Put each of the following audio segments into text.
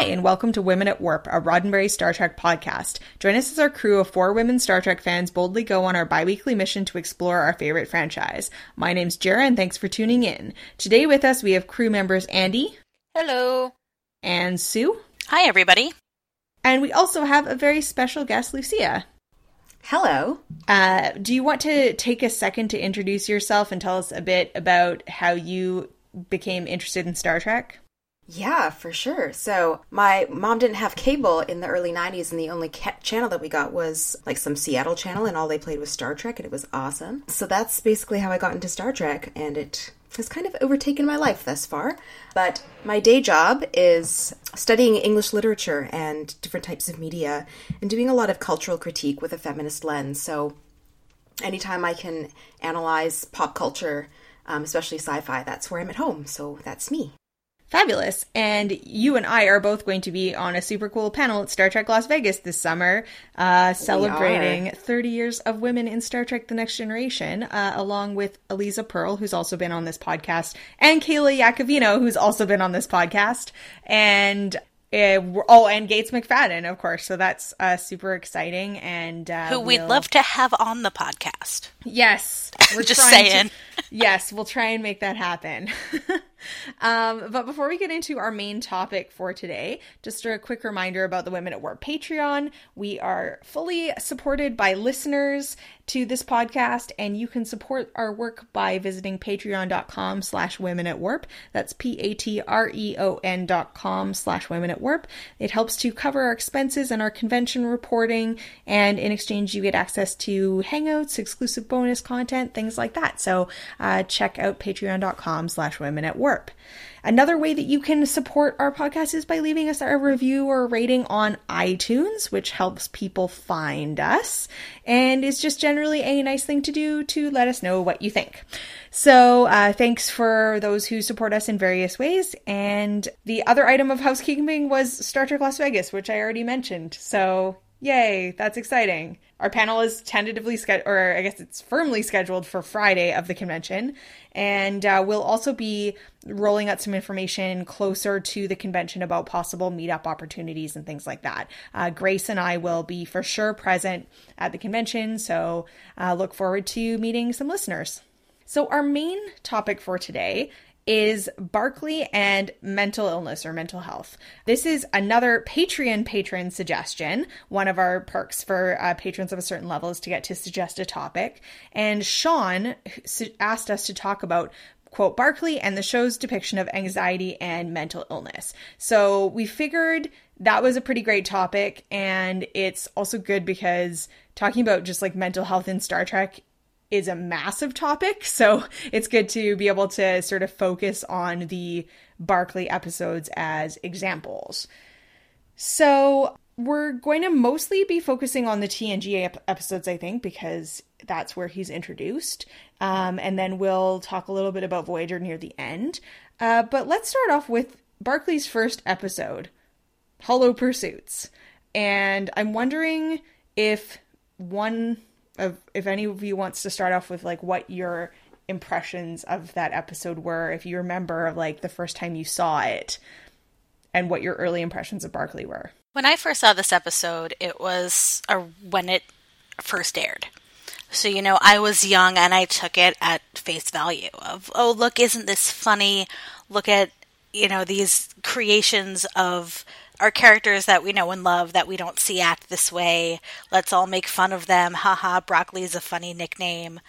Hi, and welcome to Women at Warp, a Roddenberry Star Trek podcast. Join us as our crew of four women Star Trek fans boldly go on our bi weekly mission to explore our favorite franchise. My name's Jarrah, and thanks for tuning in. Today with us, we have crew members Andy. Hello. And Sue. Hi, everybody. And we also have a very special guest, Lucia. Hello. Uh, do you want to take a second to introduce yourself and tell us a bit about how you became interested in Star Trek? Yeah, for sure. So, my mom didn't have cable in the early 90s, and the only ca- channel that we got was like some Seattle channel, and all they played was Star Trek, and it was awesome. So, that's basically how I got into Star Trek, and it has kind of overtaken my life thus far. But my day job is studying English literature and different types of media, and doing a lot of cultural critique with a feminist lens. So, anytime I can analyze pop culture, um, especially sci fi, that's where I'm at home. So, that's me. Fabulous. And you and I are both going to be on a super cool panel at Star Trek Las Vegas this summer, uh, celebrating 30 years of women in Star Trek The Next Generation, uh, along with Aliza Pearl, who's also been on this podcast, and Kayla Iacovino, who's also been on this podcast. And uh, oh, and Gates McFadden, of course. So that's uh, super exciting, and uh, who we'd we'll... love to have on the podcast. Yes, we're just saying. To... yes, we'll try and make that happen. um, but before we get into our main topic for today, just a quick reminder about the Women at Warp Patreon. We are fully supported by listeners to this podcast, and you can support our work by visiting patreon.com slash women at warp. That's P-A-T-R-E-O-N dot com slash women at warp. It helps to cover our expenses and our convention reporting, and in exchange you get access to hangouts, exclusive bonus content, things like that. So uh, check out patreon.com slash women at warp. Another way that you can support our podcast is by leaving us a review or a rating on iTunes, which helps people find us and is just generally a nice thing to do to let us know what you think. So, uh, thanks for those who support us in various ways. And the other item of housekeeping was Star Trek Las Vegas, which I already mentioned. So, yay, that's exciting. Our panel is tentatively scheduled, or I guess it's firmly scheduled for Friday of the convention. And uh, we'll also be rolling out some information closer to the convention about possible meetup opportunities and things like that. Uh, Grace and I will be for sure present at the convention, so uh, look forward to meeting some listeners. So, our main topic for today is Barclay and mental illness or mental health. This is another Patreon patron suggestion. One of our perks for uh, patrons of a certain level is to get to suggest a topic. And Sean asked us to talk about quote Barclay and the show's depiction of anxiety and mental illness. So we figured that was a pretty great topic and it's also good because talking about just like mental health in Star Trek is a massive topic. So it's good to be able to sort of focus on the Barclay episodes as examples. So we're going to mostly be focusing on the TNG ep- episodes, I think, because that's where he's introduced. Um, and then we'll talk a little bit about Voyager near the end. Uh, but let's start off with Barclay's first episode, Hollow Pursuits. And I'm wondering if one of if any of you wants to start off with like what your impressions of that episode were, if you remember like the first time you saw it, and what your early impressions of Barclay were. When I first saw this episode, it was a, when it first aired. So, you know, I was young and I took it at face value of, oh, look, isn't this funny? Look at, you know, these creations of our characters that we know and love that we don't see act this way. Let's all make fun of them. Haha, broccoli is a funny nickname.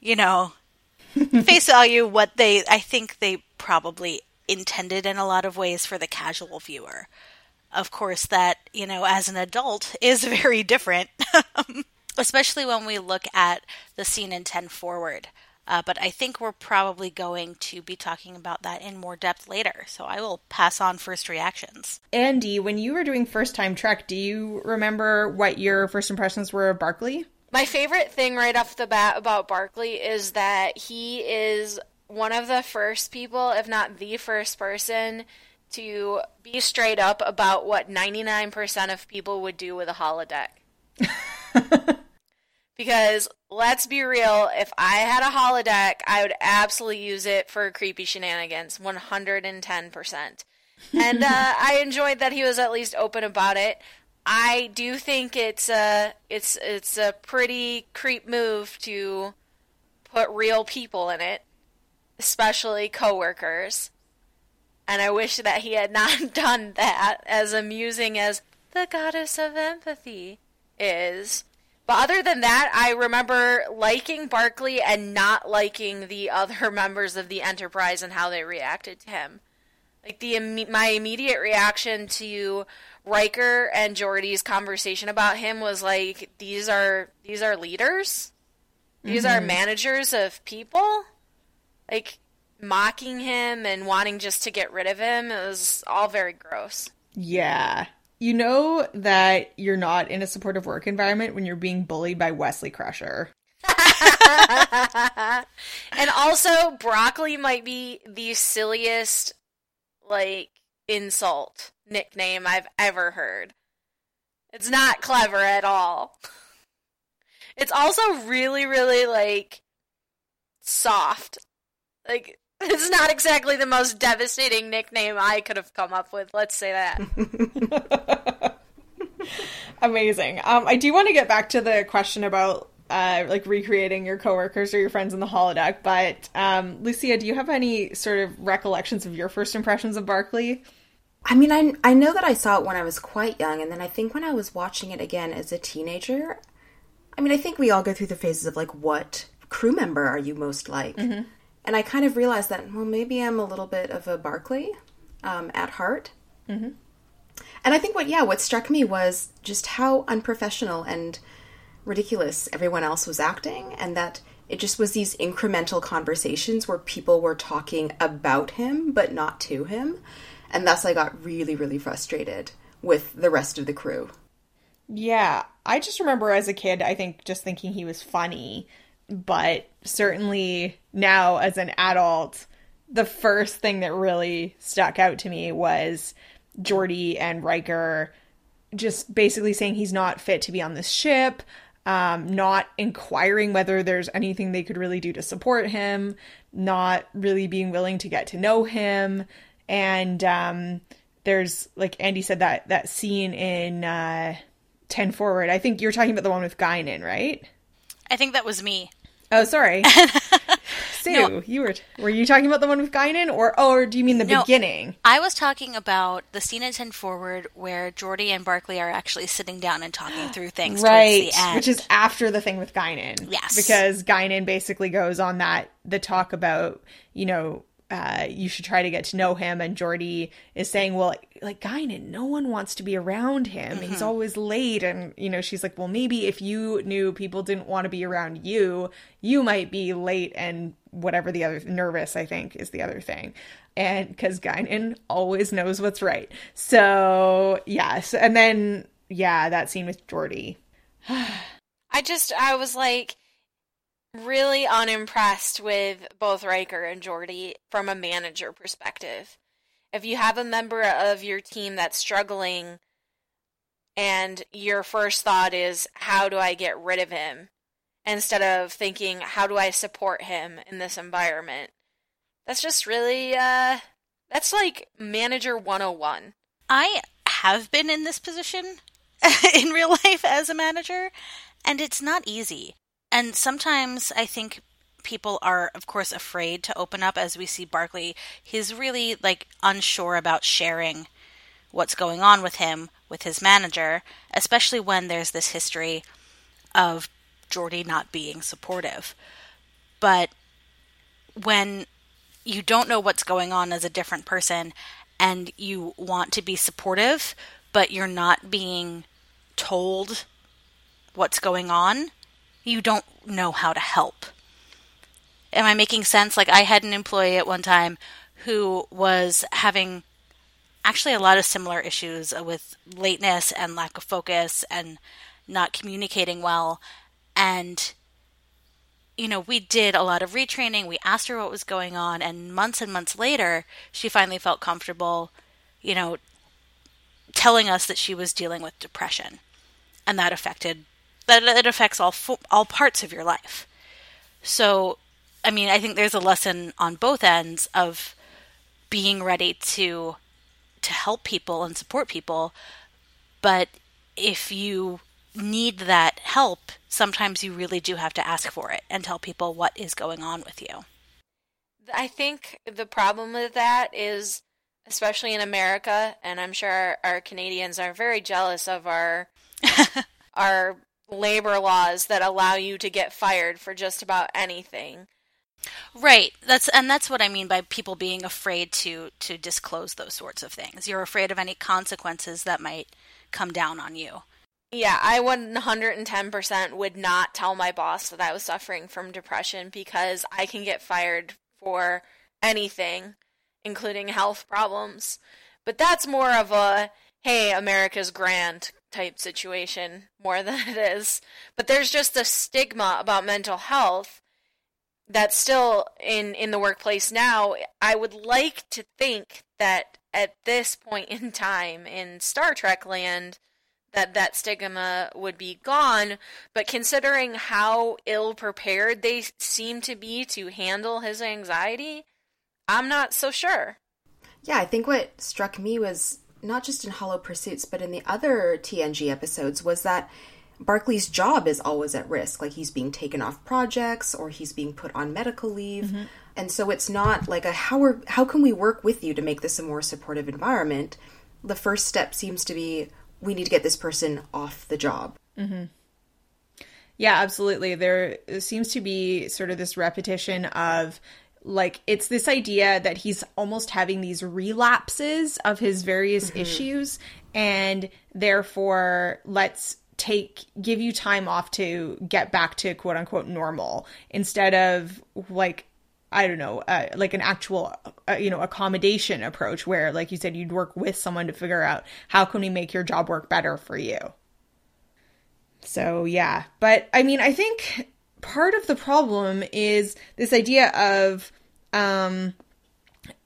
You know, face value, what they, I think they probably intended in a lot of ways for the casual viewer. Of course, that, you know, as an adult is very different, especially when we look at the scene in 10 Forward uh, but I think we're probably going to be talking about that in more depth later. So I will pass on first reactions. Andy, when you were doing first time Trek, do you remember what your first impressions were of Barclay? My favorite thing right off the bat about Barclay is that he is one of the first people, if not the first person, to be straight up about what 99% of people would do with a holodeck. Because let's be real, if I had a holodeck, I would absolutely use it for creepy shenanigans, 110%. and uh, I enjoyed that he was at least open about it. I do think it's a it's it's a pretty creep move to put real people in it, especially coworkers. And I wish that he had not done that, as amusing as the goddess of empathy is. But other than that, I remember liking Barclay and not liking the other members of the Enterprise and how they reacted to him. Like the my immediate reaction to Riker and Geordi's conversation about him was like, these are these are leaders, these mm-hmm. are managers of people, like mocking him and wanting just to get rid of him. It was all very gross. Yeah, you know that you're not in a supportive work environment when you're being bullied by Wesley Crusher. and also, broccoli might be the silliest, like, insult nickname I've ever heard. It's not clever at all. It's also really, really, like, soft. Like, it's not exactly the most devastating nickname I could have come up with. Let's say that. Amazing. Um, I do want to get back to the question about uh, like recreating your coworkers or your friends in the holodeck, but um, Lucia, do you have any sort of recollections of your first impressions of Barclay? I mean, I I know that I saw it when I was quite young, and then I think when I was watching it again as a teenager, I mean, I think we all go through the phases of like, what crew member are you most like? Mm-hmm. And I kind of realized that, well, maybe I'm a little bit of a Barclay um, at heart. Mm-hmm. And I think what, yeah, what struck me was just how unprofessional and ridiculous everyone else was acting, and that it just was these incremental conversations where people were talking about him, but not to him. And thus I got really, really frustrated with the rest of the crew. Yeah, I just remember as a kid, I think just thinking he was funny but certainly now as an adult, the first thing that really stuck out to me was Geordi and Riker just basically saying he's not fit to be on this ship, um, not inquiring whether there's anything they could really do to support him, not really being willing to get to know him. And um, there's, like Andy said, that, that scene in uh, 10 Forward. I think you're talking about the one with Guinan, right? I think that was me. Oh, sorry. Sue, no. you were were you talking about the one with Guinan, or or do you mean the no, beginning? I was talking about the scene in Ten Forward where Geordi and Barclay are actually sitting down and talking through things, right? Which is after the thing with Guinan, yes, because Guinan basically goes on that the talk about you know uh, you should try to get to know him. And Geordi is saying, well, like, like Guinan, no one wants to be around him. Mm-hmm. He's always late. And, you know, she's like, well, maybe if you knew people didn't want to be around you, you might be late and whatever the other, nervous, I think, is the other thing. And because Guinan always knows what's right. So, yes. And then, yeah, that scene with Geordi. I just, I was like, really unimpressed with both Riker and Geordi from a manager perspective. If you have a member of your team that's struggling and your first thought is, how do I get rid of him? Instead of thinking, how do I support him in this environment? That's just really, uh, that's like manager 101. I have been in this position in real life as a manager, and it's not easy. And sometimes I think people are of course afraid to open up as we see Barclay he's really like unsure about sharing what's going on with him with his manager especially when there's this history of Geordi not being supportive but when you don't know what's going on as a different person and you want to be supportive but you're not being told what's going on you don't know how to help. Am I making sense? Like, I had an employee at one time who was having actually a lot of similar issues with lateness and lack of focus and not communicating well. And, you know, we did a lot of retraining. We asked her what was going on. And months and months later, she finally felt comfortable, you know, telling us that she was dealing with depression. And that affected that it affects all all parts of your life. So, I mean, I think there's a lesson on both ends of being ready to to help people and support people. But if you need that help, sometimes you really do have to ask for it and tell people what is going on with you. I think the problem with that is, especially in America, and I'm sure our, our Canadians are very jealous of our our labor laws that allow you to get fired for just about anything. Right. That's and that's what I mean by people being afraid to to disclose those sorts of things. You're afraid of any consequences that might come down on you. Yeah, I 110% would not tell my boss that I was suffering from depression because I can get fired for anything, including health problems. But that's more of a hey, America's grand type situation more than it is. But there's just a stigma about mental health that's still in in the workplace now. I would like to think that at this point in time in Star Trek land that that stigma would be gone, but considering how ill prepared they seem to be to handle his anxiety, I'm not so sure. Yeah, I think what struck me was not just in Hollow Pursuits, but in the other TNG episodes was that Barclay's job is always at risk. Like he's being taken off projects or he's being put on medical leave. Mm-hmm. And so it's not like a how are how can we work with you to make this a more supportive environment? The first step seems to be we need to get this person off the job. Mm-hmm. Yeah, absolutely. There seems to be sort of this repetition of like it's this idea that he's almost having these relapses of his various mm-hmm. issues and therefore let's take give you time off to get back to quote unquote normal instead of like I don't know, uh, like an actual, uh, you know, accommodation approach where, like you said, you'd work with someone to figure out how can we make your job work better for you. So yeah, but I mean, I think part of the problem is this idea of, um,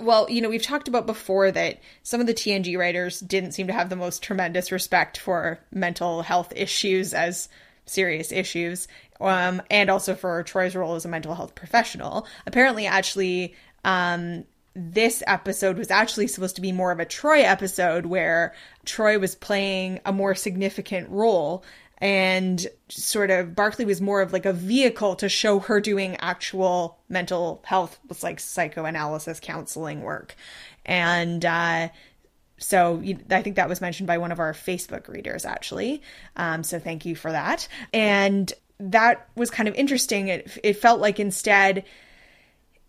well, you know, we've talked about before that some of the TNG writers didn't seem to have the most tremendous respect for mental health issues as serious issues um, and also for Troi's role as a mental health professional. Apparently, actually, um, this episode was actually supposed to be more of a Troi episode where Troi was playing a more significant role and sort of Barclay was more of like a vehicle to show her doing actual mental health with like psychoanalysis counseling work. And uh, so I think that was mentioned by one of our Facebook readers, actually. Um, so thank you for that. And that was kind of interesting. It, it felt like instead,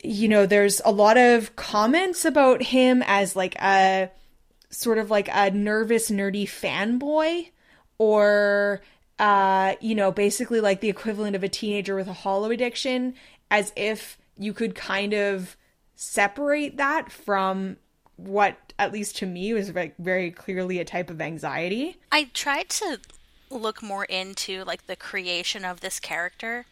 you know, there's a lot of comments about him as like a sort of like a nervous, nerdy fanboy or, uh, you know, basically like the equivalent of a teenager with a holo addiction, as if you could kind of separate that from what at least to me was very, very clearly a type of anxiety. I tried to look more into like the creation of this character.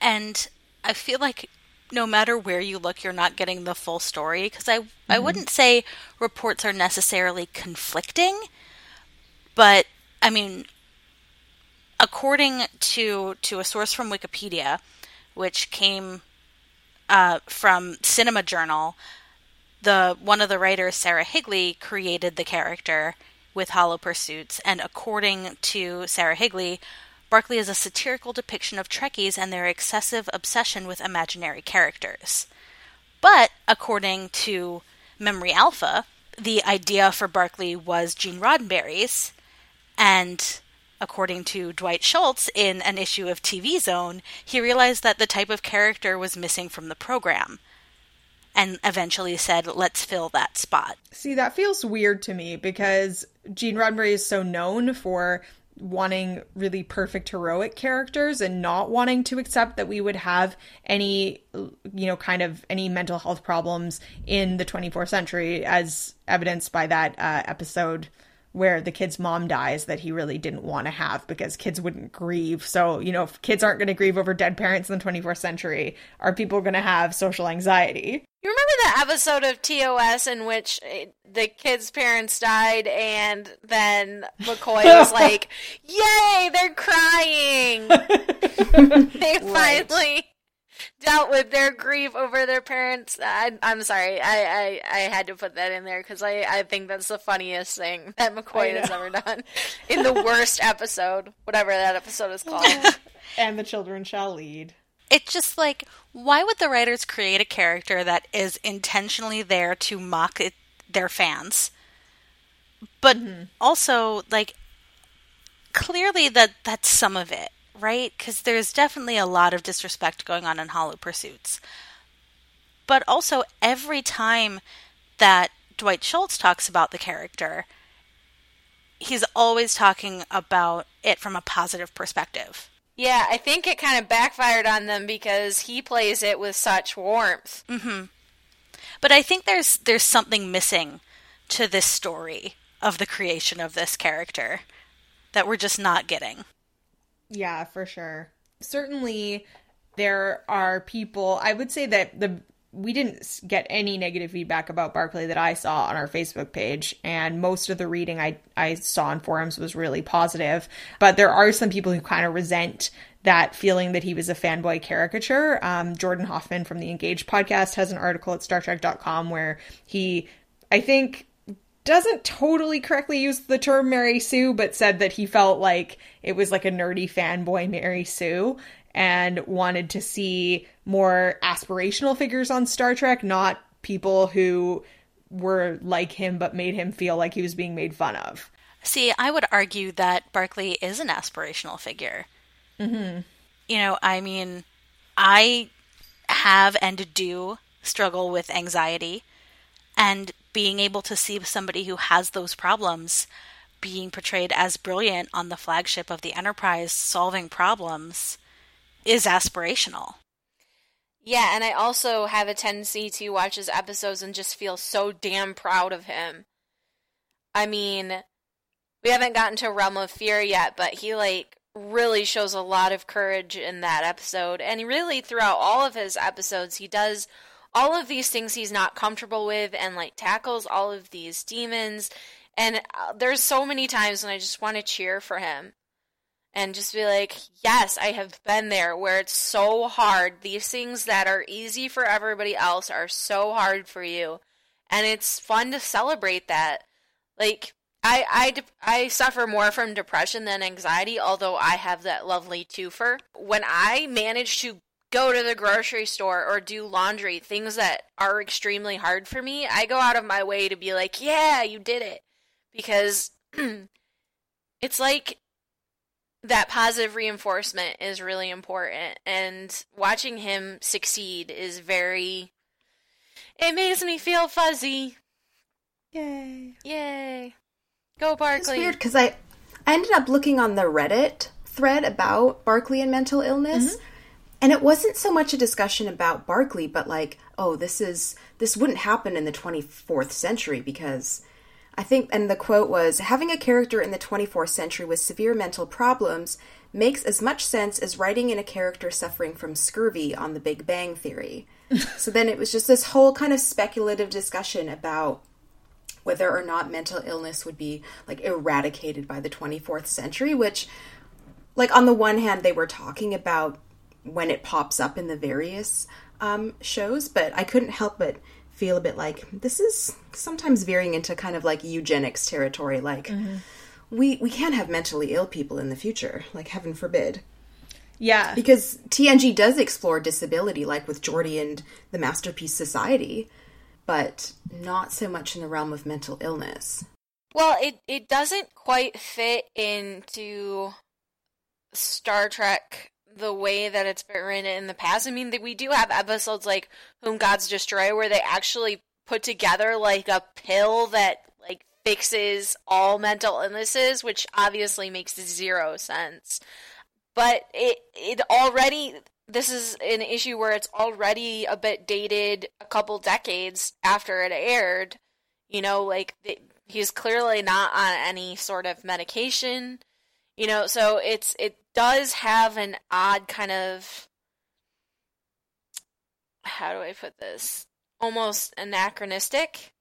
And I feel like no matter where you look you're not getting the full story because I mm-hmm. I wouldn't say reports are necessarily conflicting. But I mean according to to a source from Wikipedia which came uh, from Cinema Journal the one of the writers Sarah Higley created the character with Hollow Pursuits, and according to Sarah Higley, Barclay is a satirical depiction of Trekkies and their excessive obsession with imaginary characters. But according to Memory Alpha, the idea for Barclay was Gene Roddenberry's, and according to Dwight Schultz in an issue of TV Zone, he realized that the type of character was missing from the program and eventually said, let's fill that spot. See, that feels weird to me because Gene Roddenberry is so known for wanting really perfect heroic characters and not wanting to accept that we would have any you know kind of any mental health problems in the 24th century as evidenced by that uh, episode where the kid's mom dies that he really didn't want to have because kids wouldn't grieve. So, you know, if kids aren't going to grieve over dead parents in the 24th century, are people going to have social anxiety? You remember that episode of TOS in which eh, the kid's parents died and then McCoy was like, Yay, they're crying! they finally dealt with their grief over their parents. I, am sorry, I, I, I had to put that in there because I, I think that's the funniest thing that McCoy has ever done in the worst episode, whatever that episode is called. and the children shall lead. It's just like, why would the writers create a character that is intentionally there to mock it, their fans? But mm-hmm. also, like, clearly that that's some of it right? Because there's definitely a lot of disrespect going on in Hollow Pursuits. But also, every time that Dwight Schultz talks about the character, he's always talking about it from a positive perspective. Yeah, I think it kind of backfired on them because he plays it with such warmth. Mm-hmm. But I think there's there's something missing to this story of the creation of this character that we're just not getting. Yeah, for sure. Certainly, there are people. I would say that the we didn't get any negative feedback about Barclay that I saw on our Facebook page, and most of the reading I I saw on forums was really positive. But there are some people who kind of resent that feeling that he was a fanboy caricature. Um, Jordan Hoffman from the Engage podcast has an article at StarTrek.com where he, I think, doesn't totally correctly use the term Mary Sue, but said that he felt like it was like a nerdy fanboy Mary Sue and wanted to see more aspirational figures on Star Trek, not people who were like him but made him feel like he was being made fun of. See, I would argue that Barclay is an aspirational figure. Mm-hmm. You know, I mean, I have and do struggle with anxiety. And being able to see somebody who has those problems being portrayed as brilliant on the flagship of the Enterprise solving problems is aspirational. Yeah, and I also have a tendency to watch his episodes and just feel so damn proud of him. I mean, we haven't gotten to Realm of Fear yet, but he like really shows a lot of courage in that episode. And really throughout all of his episodes, he does all of these things he's not comfortable with and like tackles all of these demons and uh, there's so many times when I just want to cheer for him and just be like, yes, I have been there where it's so hard. These things that are easy for everybody else are so hard for you. And it's fun to celebrate that. Like, I, I, I suffer more from depression than anxiety, although I have that lovely twofer. When I manage to go to the grocery store or do laundry, things that are extremely hard for me, I go out of my way to be like, yeah, you did it. Because it's like that positive reinforcement is really important. And watching him succeed is very. It makes me feel fuzzy. Yay. Yay. Go Barclay. It's weird because I, I ended up looking on the Reddit thread about Barclay and mental illness. Mm-hmm and it wasn't so much a discussion about Barclay, but like, oh, this is this wouldn't happen in the 24th century because I think, and the quote was, having a character in the 24th century with severe mental problems makes as much sense as writing in a character suffering from scurvy on the Big Bang Theory. so then it was just this whole kind of speculative discussion about whether or not mental illness would be like eradicated by the 24th century, which, like, on the one hand, they were talking about when it pops up in the various um, shows, but I couldn't help but feel a bit like this is sometimes veering into kind of like eugenics territory. Like mm-hmm. we we can't have mentally ill people in the future, like heaven forbid. Yeah, because TNG does explore disability, like with Geordi and the Masterpiece Society, but not so much in the realm of mental illness. Well, it it doesn't quite fit into Star Trek the way that it's been written in the past. I mean, we do have episodes like Whom Gods Destroy where they actually put together like a pill that like fixes all mental illnesses, which obviously makes zero sense. But it it already this is an issue where it's already a bit dated a couple decades after it aired. You know, like he's clearly not on any sort of medication. You know, so it's it does have an odd kind of how do I put this? Almost anachronistic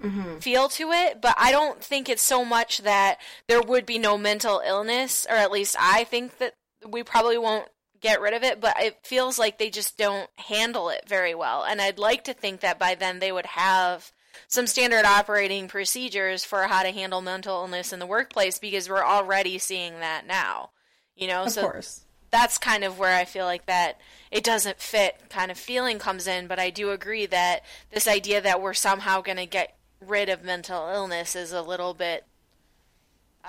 mm-hmm. feel to it, but I don't think it's so much that there would be no mental illness, or at least I think that we probably won't get rid of it, but it feels like they just don't handle it very well. And I'd like to think that by then they would have some standard operating procedures for how to handle mental illness in the workplace because we're already seeing that now. You know, Of so course. that's kind of where I feel like that it doesn't fit kind of feeling comes in, but I do agree that this idea that we're somehow going to get rid of mental illness is a little bit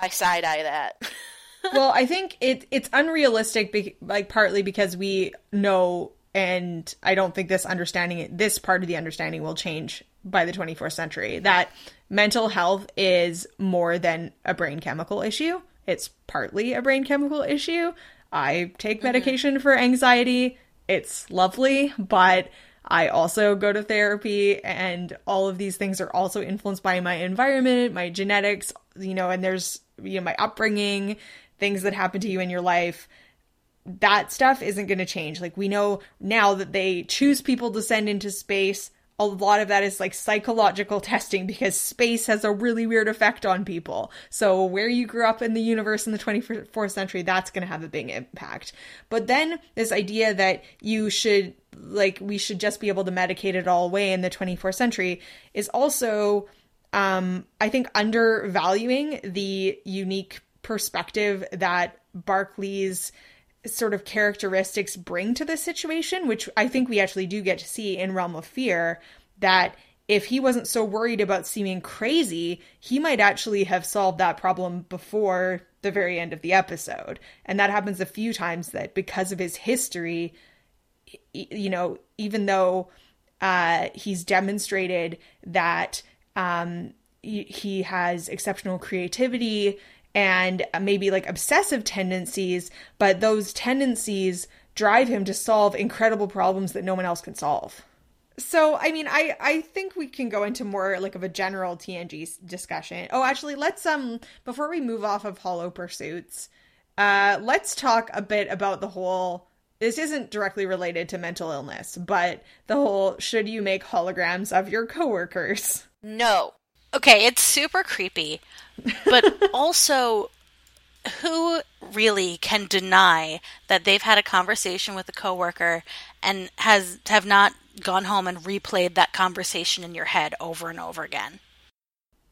I side eye that. well, I think it it's unrealistic, be, like partly because we know, and I don't think this understanding, this part of the understanding, will change by the 24th century. That mental health is more than a brain chemical issue. It's partly a brain chemical issue. I take mm-hmm. medication for anxiety. It's lovely, but I also go to therapy, and all of these things are also influenced by my environment, my genetics, you know, and there's, you know, my upbringing, things that happen to you in your life. That stuff isn't going to change. Like, we know now that they choose people to send into space. A lot of that is like psychological testing because space has a really weird effect on people. So, where you grew up in the universe in the 24th century, that's going to have a big impact. But then, this idea that you should like we should just be able to medicate it all away in the 24th century is also um i think undervaluing the unique perspective that barclay's sort of characteristics bring to the situation which i think we actually do get to see in realm of fear that if he wasn't so worried about seeming crazy he might actually have solved that problem before the very end of the episode. And that happens a few times that because of his history you know, even though uh, he's demonstrated that um, he has exceptional creativity and maybe like obsessive tendencies, but those tendencies drive him to solve incredible problems that no one else can solve. So, I mean, I I think we can go into more like of a general TNG discussion. Oh, actually, let's um before we move off of Hollow Pursuits, uh, let's talk a bit about the whole this isn't directly related to mental illness, but the whole should you make holograms of your coworkers? No. Okay, it's super creepy, but also who really can deny that they've had a conversation with a coworker and has have not gone home and replayed that conversation in your head over and over again?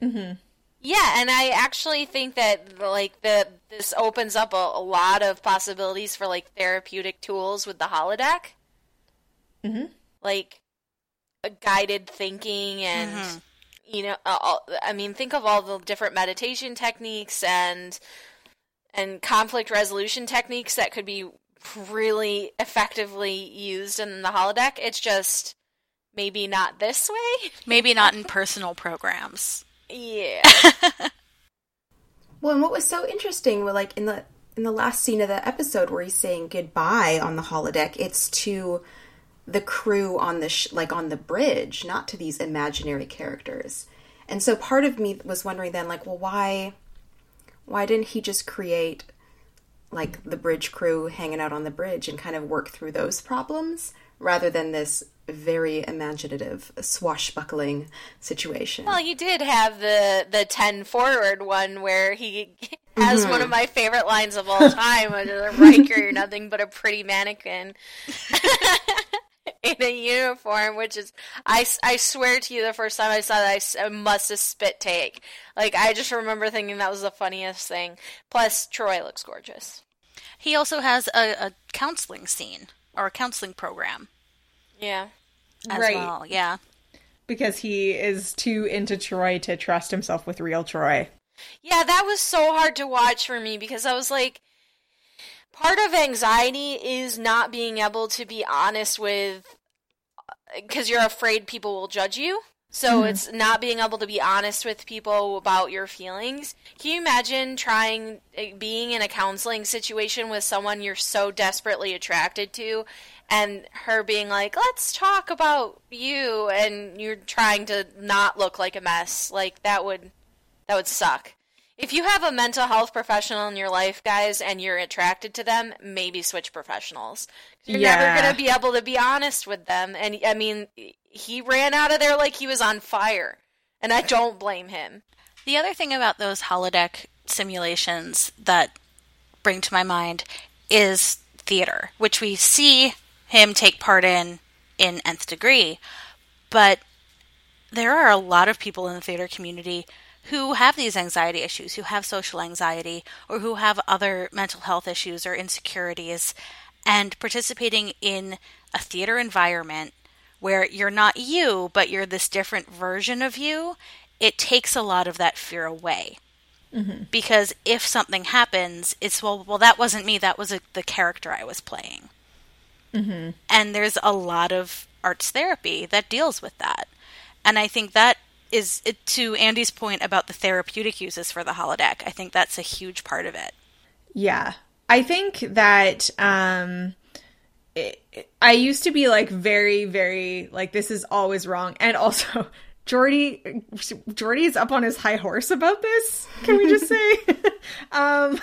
Mm-hmm. Yeah, and I actually think that like the this opens up a, a lot of possibilities for like therapeutic tools with the holodeck. Mm-hmm. Like a guided thinking and Mhm. You know uh, all, I mean think of all the different meditation techniques and and conflict resolution techniques that could be really effectively used in the holodeck. It's just maybe not this way. Maybe not in personal programs. Yeah. Well, and what was so interesting, well, like in the in the last scene of the episode where he's saying goodbye on the holodeck, it's to the crew on the sh- like on the bridge, not to these imaginary characters. And so part of me was wondering then, like, well, why why didn't he just create like the bridge crew hanging out on the bridge and kind of work through those problems rather than this very imaginative swashbuckling situation? Well, you did have the the ten forward one where he has one of mm-hmm. my favorite lines of all time. is, Riker, you're nothing but a pretty mannequin in a uniform, which is I, I swear to you, the first time I saw that, I must have spit take. Like I just remember thinking that was the funniest thing. Plus, Troi looks gorgeous. He also has a, a counseling scene or a counseling program Yeah. as Right. well. Yeah. Because he is too into Troi to trust himself with real Troi. Yeah, that was so hard to watch for me because I was like, part of anxiety is not being able to be honest with, because you're afraid people will judge you. So it's not being able to be honest with people about your feelings. Can you imagine trying eh, being in a counseling situation with someone you're so desperately attracted to and her being like, "Let's talk about you," and you're trying to not look like a mess? Like that would that would suck. If you have a mental health professional in your life, guys, and you're attracted to them, maybe switch professionals. You're never going to be able to be honest with them. And I mean, he ran out of there like he was on fire. And I don't blame him. The other thing about those holodeck simulations that bring to my mind is theater, which we see him take part in in nth degree. But there are a lot of people in the theater community who have these anxiety issues, who have social anxiety, or who have other mental health issues or insecurities. And participating in a theater environment where you're not you, but you're this different version of you, it takes a lot of that fear away. Mm-hmm. Because if something happens, it's well, well, that wasn't me. That was a, the character I was playing. Mm-hmm. And there's a lot of arts therapy that deals with that. And I think that is it, to Andy's point about the therapeutic uses for the holodeck. I think that's a huge part of it. Yeah. I think that um it, I used to be like very very like this is always wrong and also Geordi Geordi's up on his high horse about this. Can we just say? um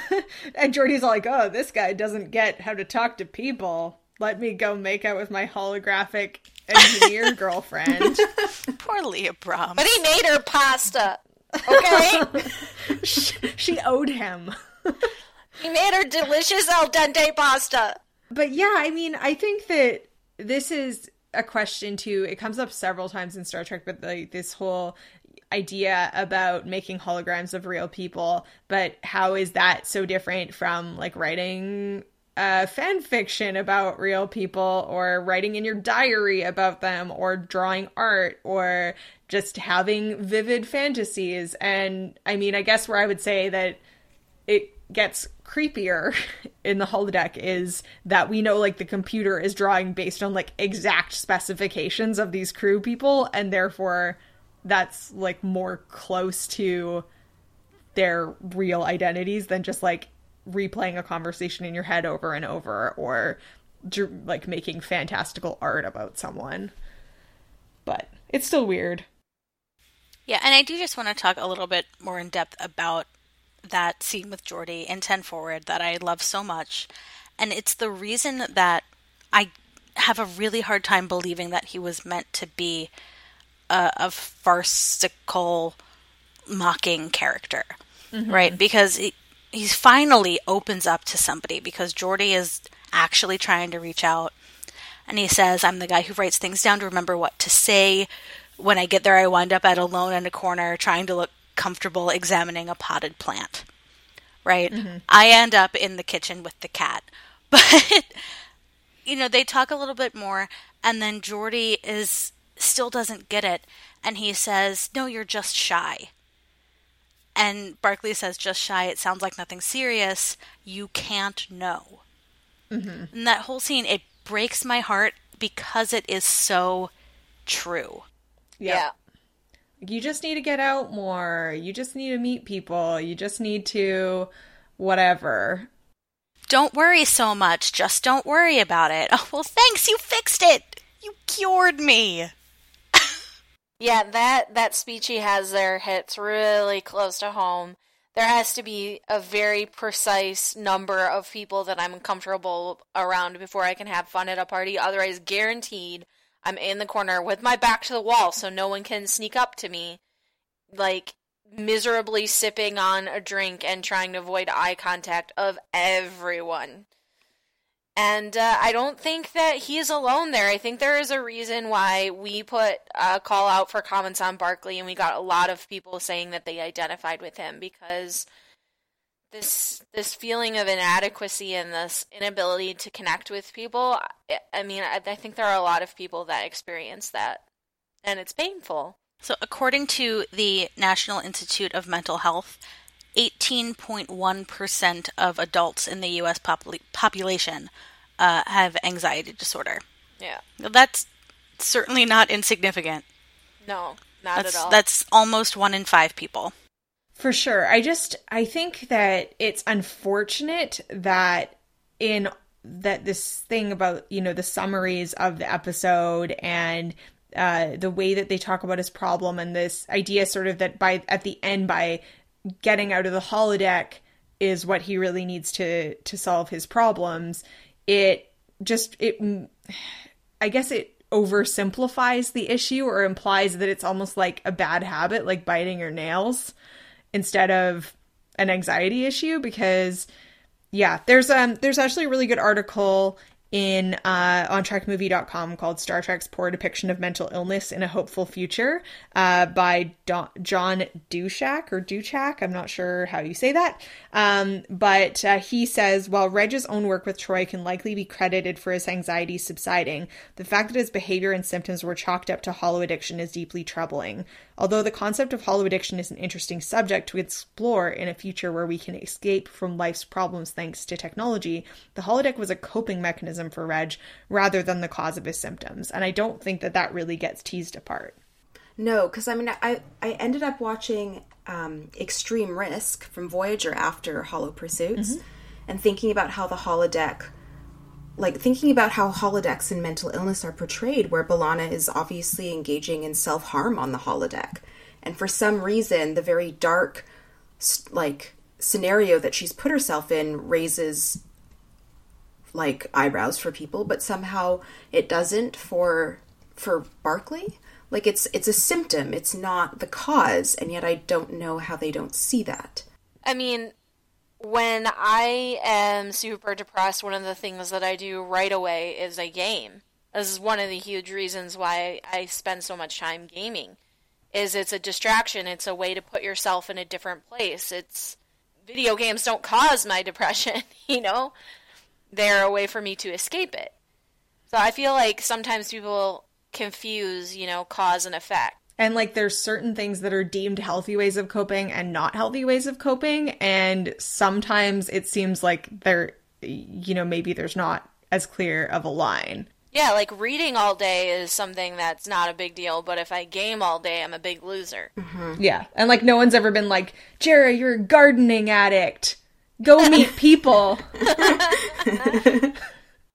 and Geordi's all like, "Oh, this guy doesn't get how to talk to people." let me go make out with my holographic engineer girlfriend. Poor Leah Brahms. But he made her pasta. Okay? she, she owed him. he made her delicious al dente pasta. But yeah, I mean, I think that this is a question too. It comes up several times in Star Trek, but like this whole idea about making holograms of real people, but how is that so different from like writing uh, fan fiction about real people or writing in your diary about them or drawing art or just having vivid fantasies. And I mean, I guess where I would say that it gets creepier in the holodeck is that we know like the computer is drawing based on like exact specifications of these crew people and therefore that's like more close to their real identities than just like replaying a conversation in your head over and over or like making fantastical art about someone. But it's still weird. Yeah, and I do just want to talk a little bit more in depth about that scene with Geordi in 10 Forward that I love so much. And it's the reason that I have a really hard time believing that he was meant to be a, a farcical, mocking character, mm-hmm. right? Because he, he finally opens up to somebody because Geordi is actually trying to reach out. And he says, I'm the guy who writes things down to remember what to say. When I get there, I wind up at alone in a corner trying to look comfortable examining a potted plant. Right? Mm-hmm. I end up in the kitchen with the cat. But, you know, they talk a little bit more, and then Geordi is still doesn't get it. And he says, No, you're just shy. And Barclay says, just shy, it sounds like nothing serious. You can't know. Mm-hmm. And that whole scene, it breaks my heart because it is so true. Yeah. yeah. You just need to get out more. You just need to meet people. You just need to whatever. Don't worry so much. Just don't worry about it. Oh, well, thanks. You fixed it. You cured me. Yeah, that that speech he has there hits really close to home. There has to be a very precise number of people that I'm comfortable around before I can have fun at a party. Otherwise, guaranteed, I'm in the corner with my back to the wall so no one can sneak up to me, like miserably sipping on a drink and trying to avoid eye contact of everyone. And uh, I don't think that he is alone there. I think there is a reason why we put a call out for comments on Barclay, and we got a lot of people saying that they identified with him because this this feeling of inadequacy and this inability to connect with people. I mean, I, I think there are a lot of people that experience that, and it's painful. So, according to the National Institute of Mental Health, 18.1% of adults in the US popul- population uh, have anxiety disorder. Yeah. That's certainly not insignificant. No, not that's, at all. That's almost one in five people. For sure. I just I think that it's unfortunate that in that this thing about, you know, the summaries of the episode and uh, the way that they talk about his problem and this idea sort of that by at the end by getting out of the holodeck is what he really needs to to solve his problems. It just it i guess it oversimplifies the issue or implies that it's almost like a bad habit like biting your nails instead of an anxiety issue because Yeah, there's um there's actually a really good article in uh, on trekmovie.com called Star Trek's Poor Depiction of Mental Illness in a Hopeful Future uh, by Don- John Dushak or Duchak. I'm not sure how you say that. Um, but uh, he says while Reg's own work with Troi can likely be credited for his anxiety subsiding, the fact that his behavior and symptoms were chalked up to holo addiction is deeply troubling. Although the concept of holo addiction is an interesting subject to explore in a future where we can escape from life's problems thanks to technology, the holodeck was a coping mechanism for Reg rather than the cause of his symptoms. And I don't think that that really gets teased apart. No, because I mean, I, I ended up watching um, Extreme Risk from Voyager after Hollow Pursuits and thinking about how the holodeck, like thinking about how holodecks and mental illness are portrayed, where B'Elanna is obviously engaging in self harm on the holodeck. And for some reason, the very dark, like, scenario that she's put herself in raises like eyebrows for people, but somehow it doesn't for for Barclay. Like it's it's a symptom, it's not the cause, and yet I don't know how they don't see that. I mean, when I am super depressed, one of the things that I do right away is a game. This is one of the huge reasons why I spend so much time gaming. Is it's a distraction. It's a way to put yourself in a different place. It's video games don't cause my depression, you know? They're a way for me to escape it. So I feel like sometimes people confuse, you know, cause and effect. And like there's certain things that are deemed healthy ways of coping and not healthy ways of coping. And sometimes it seems like there, you know, maybe there's not as clear of a line. Yeah, like reading all day is something that's not a big deal, but if I game all day, I'm a big loser. Mm-hmm. Yeah. And like no one's ever been like, Jarrah, you're a gardening addict. Go meet people.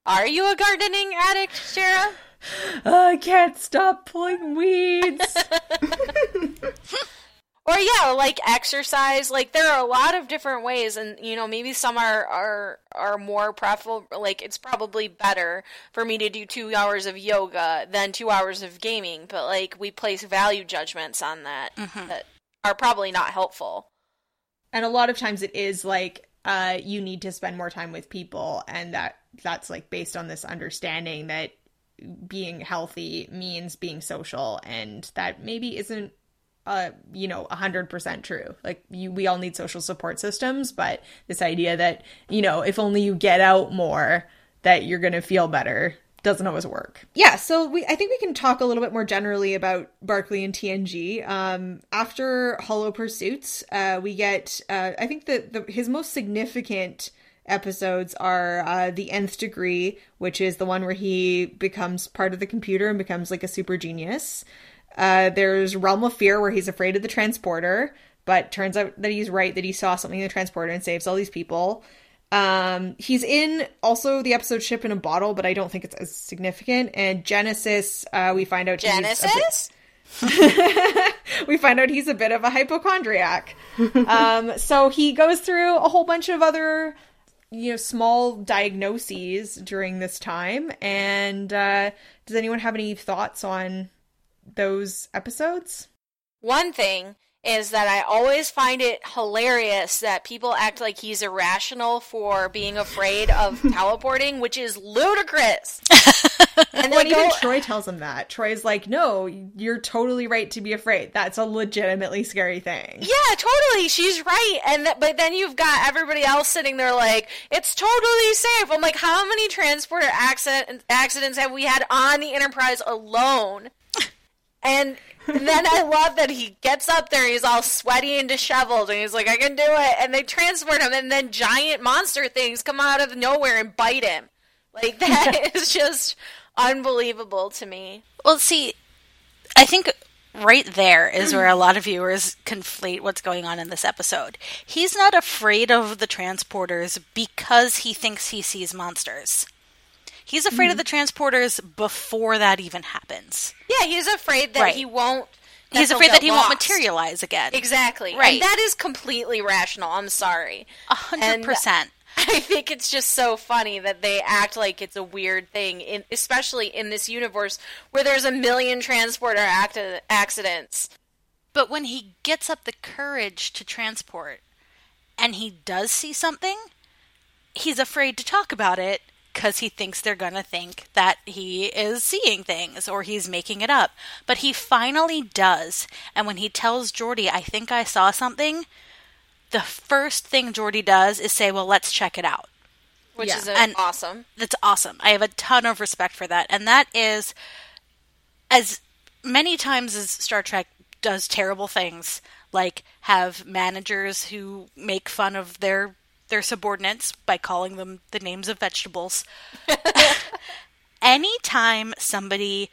Are you a gardening addict, Jarrah? I can't stop pulling weeds. Or yeah, like exercise. Like there are a lot of different ways, and you know maybe some are are are more preferable. Like it's probably better for me to do two hours of yoga than two hours of gaming. But like we place value judgments on that that are probably not helpful. and a lot of times it is like uh you need to spend more time with people and that that's like based on this understanding that being healthy means being social and that maybe isn't uh you know 100% true like you we all need social support systems but this idea that you know if only you get out more that you're going to feel better doesn't always work. Yeah, so we I think we can talk a little bit more generally about Barclay and TNG. Um, after Hollow Pursuits, uh, we get uh, I think that the his most significant episodes are uh, the nth degree, which is the one where he becomes part of the computer and becomes like a super genius. Uh, there's Realm of Fear, where he's afraid of the transporter, but turns out that he's right that he saw something in the transporter and saves all these people. Um, he's in also the episode Ship in a Bottle, but I don't think it's as significant. And Genesis, uh, we find out he's a bit- Genesis? we find out he's a bit of a hypochondriac. um, so he goes through a whole bunch of other, you know, small diagnoses during this time. And uh, does anyone have any thoughts on those episodes? One thing is that I always find it hilarious that people act like he's irrational for being afraid of teleporting, which is ludicrous. and When they go, even Troi tells him that, Troi's like, "No, you're totally right to be afraid. That's a legitimately scary thing." yeah, totally, she's right. And th- but then you've got everybody else sitting there like, it's totally safe. I'm like, how many transporter accident- accidents have we had on the Enterprise alone? And then I love that he gets up there, he's all sweaty and disheveled, and he's like, I can do it. And they transport him, and then giant monster things come out of nowhere and bite him. Like, that is just unbelievable to me. Well, see, I think right there is where a lot of viewers conflate what's going on in this episode. He's not afraid of the transporters because he thinks he sees monsters. He's afraid of hmm. the transporters before that even happens. Yeah, he's afraid that Right. he won't. He's afraid that he won't materialize again. Exactly. Right. And that is completely rational. I'm sorry. A hundred percent. I think it's just so funny that they act like it's a weird thing, in, especially in this universe where there's a million transporter act- accidents. But when he gets up the courage to transport and he does see something, he's afraid to talk about it because he thinks they're going to think that he is seeing things or he's making it up. But he finally does. And when he tells Geordi, I think I saw something, the first thing Geordi does is say, Well, let's check it out. which Yeah. is And- awesome. That's awesome. I have a ton of respect for that. And that is as many times as Star Trek does terrible things, like have managers who make fun of their their subordinates by calling them the names of vegetables. Anytime somebody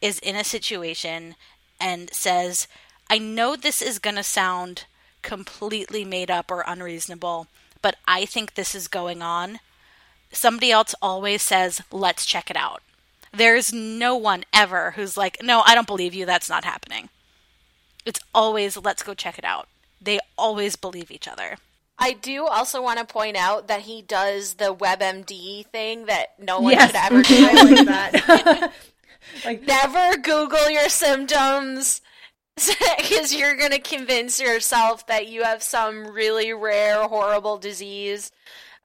is in a situation and says, I know this is going to sound completely made up or unreasonable, but I think this is going on, somebody else always says, let's check it out. There's no one ever who's like, no, I don't believe you, that's not happening. It's always, let's go check it out. They always believe each other. I do also want to point out that he does the WebMD thing that no one Yes. should ever do. I like that. like Never Google your symptoms because you're going to convince yourself that you have some really rare, horrible disease.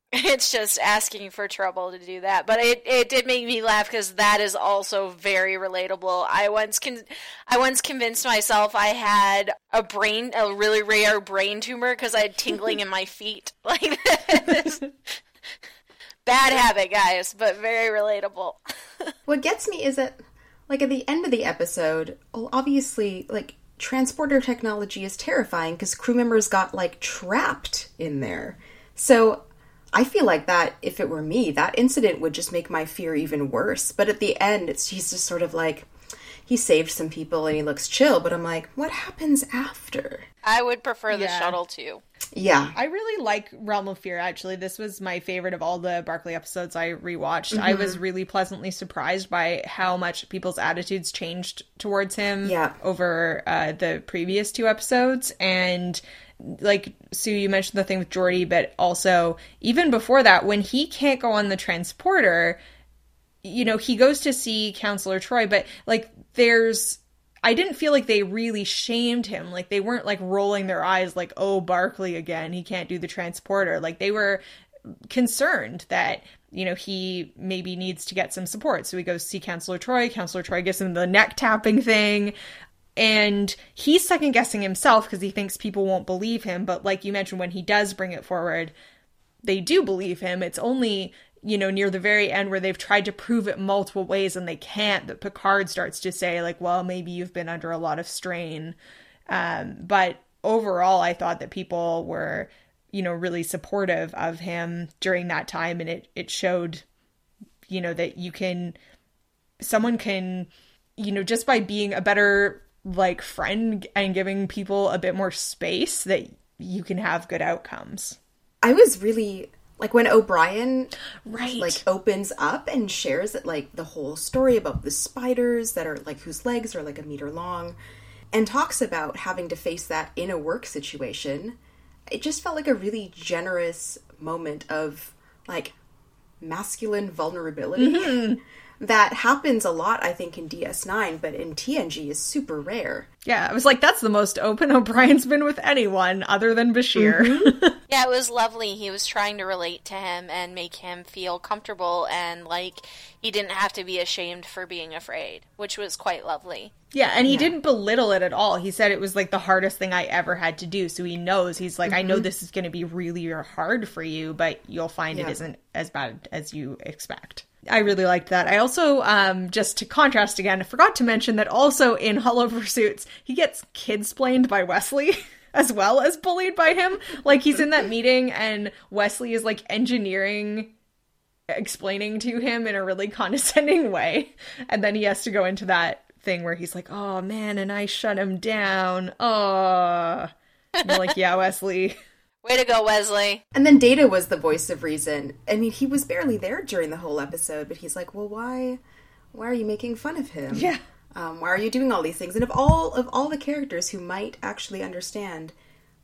It's just asking for trouble to do that. But it, it did make me laugh because that is also very relatable. I once con- I once convinced myself I had a brain a really rare brain tumor because I had tingling in my feet. Like this. Bad habit, guys, but very relatable. What gets me is that, like, at the end of the episode, obviously, like, transporter technology is terrifying because crew members got, like, trapped in there. So I feel like that, if it were me, that incident would just make my fear even worse. But at the end, it's he's just sort of like, he saved some people and he looks chill, but I'm like, what happens after? I would prefer the Yeah. shuttle too. Yeah. I really like Realm of Fear, actually. This was my favorite of all the Barclay episodes I rewatched. I was really pleasantly surprised by how much people's attitudes changed towards him Yeah. over uh, the previous two episodes. And like Sue, you mentioned the thing with Geordi, but also even before that, when he can't go on the transporter, you know, he goes to see Counselor Troi, but like there's I didn't feel like they really shamed him. Like they weren't like rolling their eyes like, "Oh, Barclay again, he can't do the transporter." Like they were concerned that you know he maybe needs to get some support. So he goes see Counselor Troi. Counselor Troi gives him the neck tapping thing. And he's second guessing himself because he thinks people won't believe him. But like you mentioned, when he does bring it forward, they do believe him. It's only, you know, near the very end where they've tried to prove it multiple ways and they can't that Picard starts to say, like, well, maybe you've been under a lot of strain. Um, but overall, I thought that people were, you know, really supportive of him during that time. And it, it showed, you know, that you can, someone can, you know, just by being a better, like, friend and giving people a bit more space, that you can have good outcomes. I was really like when O'Brien Right. like opens up and shares it like the whole story about the spiders that are like whose legs are like a meter long and talks about having to face that in a work situation. It just felt like a really generous moment of like masculine vulnerability mm-hmm. That happens a lot I think in DS9 but in TNG is super rare. Yeah, I was like, that's the most open O'Brien's been with anyone other than Bashir. Mm-hmm. Yeah, it was lovely. He was trying to relate to him and make him feel comfortable and like he didn't have to be ashamed for being afraid, which was quite lovely. yeah, and he didn't belittle it at all. He said it was like the hardest thing I ever had to do. So he knows he's like, I know mm-hmm. this is going to be really hard for you, but you'll find it Yeah. isn't as bad as you expect. I really liked that. I also, um, just to contrast again, I forgot to mention that also in Hollow Pursuits, he gets kidsplained by Wesley. As well as bullied by him. Like he's in that meeting and Wesley is like engineering explaining to him in a really condescending way. And then he has to go into that thing where he's like, oh man, and I shut him down. Oh. Like, yeah, Wesley. Way to go, Wesley. And then Data was the voice of reason. I mean, he was barely there during the whole episode, but he's like, "Well, why why are you making fun of him? Yeah. Um, why are you doing all these things?" And of all of all the characters who might actually understand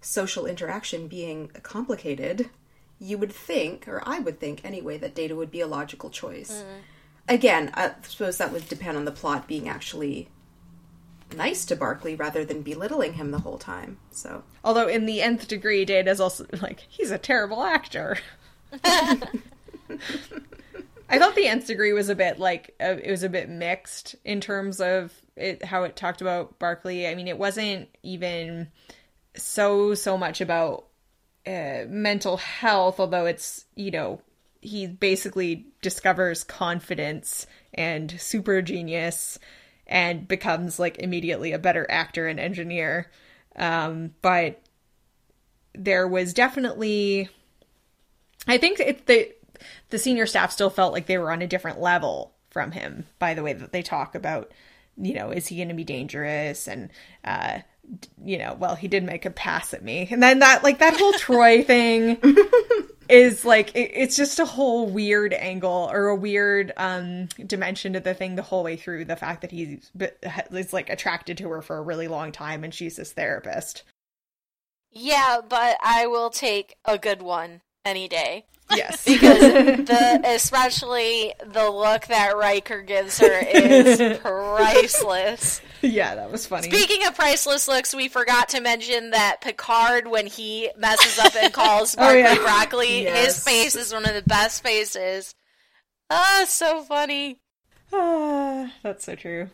social interaction being complicated, you would think, or I would think anyway, that Data would be a logical choice. Again, I suppose that would depend on the plot being actually nice to Barclay rather than belittling him the whole time. So Although in the nth degree, Data's also like, he's a terrible actor. I thought the nth degree was a bit like uh, it was a bit mixed in terms of it how it talked about Barclay. I mean, it wasn't even so so much about uh, mental health, although it's you know he basically discovers confidence and super genius and becomes like immediately a better actor and engineer. Um, but there was definitely, I think it, the the senior staff still felt like they were on a different level from him by the way that they talk about, you know, is he going to be dangerous and, uh, you know, well, he did make a pass at me. And then that, like, that whole Troi thing is like, it, it's just a whole weird angle or a weird um, dimension to the thing the whole way through. The fact that he's is like attracted to her for a really long time and she's his therapist. Yeah, but I will take a good one any day. Yes. because the especially the look that Riker gives her is priceless. Yeah, that was funny. Speaking of priceless looks, we forgot to mention that Picard, when he messes up and calls Barclay oh, yeah. broccoli, Yes. his face is one of the best faces. Ah, so funny. Ah, that's so true.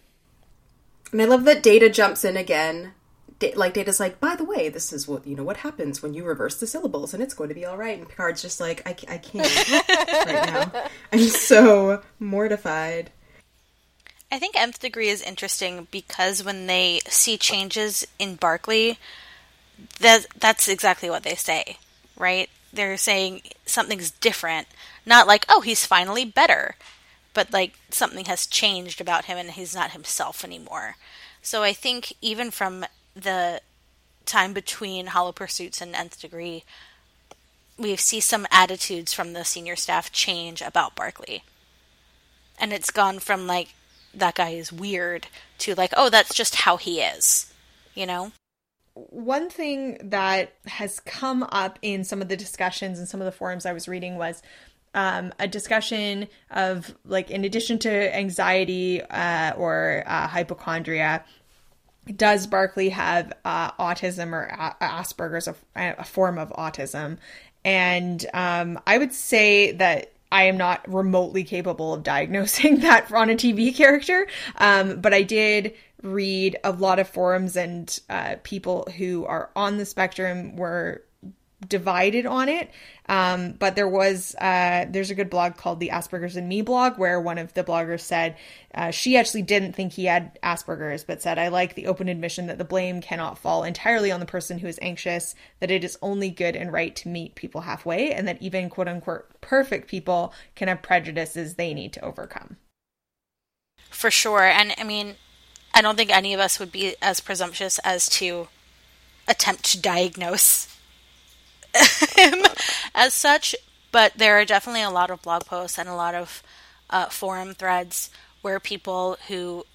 And I love that Data jumps in again. Da- like Data's like, by the way, this is what you know what happens when you reverse the syllables, and it's going to be all right. And Picard's just like, I, I can't right now. I'm so mortified. I think nth degree is interesting because when they see changes in Barclay, that that's exactly what they say, right? They're saying something's different, not like oh he's finally better, but like something has changed about him and he's not himself anymore. So I think even from the time between Hollow Pursuits and nth degree, we see some attitudes from the senior staff change about Barclay. And it's gone from like that guy is weird to like oh that's just how he is you know? One thing that has come up in some of the discussions and some of the forums I was reading was um, a discussion of like in addition to anxiety uh, or uh, hypochondria does Barclay have uh, autism or a- Asperger's, a, a form of autism? And um, I would say that I am not remotely capable of diagnosing that on a TV character. Um, but I did read a lot of forums and uh, people who are on the spectrum were divided on it. Um, but there was uh, there's a good blog called the Asperger's and Me blog where one of the bloggers said uh, she actually didn't think he had Asperger's, but said I like the open admission that the blame cannot fall entirely on the person who is anxious. That it is only good and right to meet people halfway, and that even quote unquote perfect people can have prejudices they need to overcome. for sure and i mean i don't think any of us would be as presumptuous as to attempt to diagnose him as such but there are definitely a lot of blog posts and a lot of uh, forum threads where people who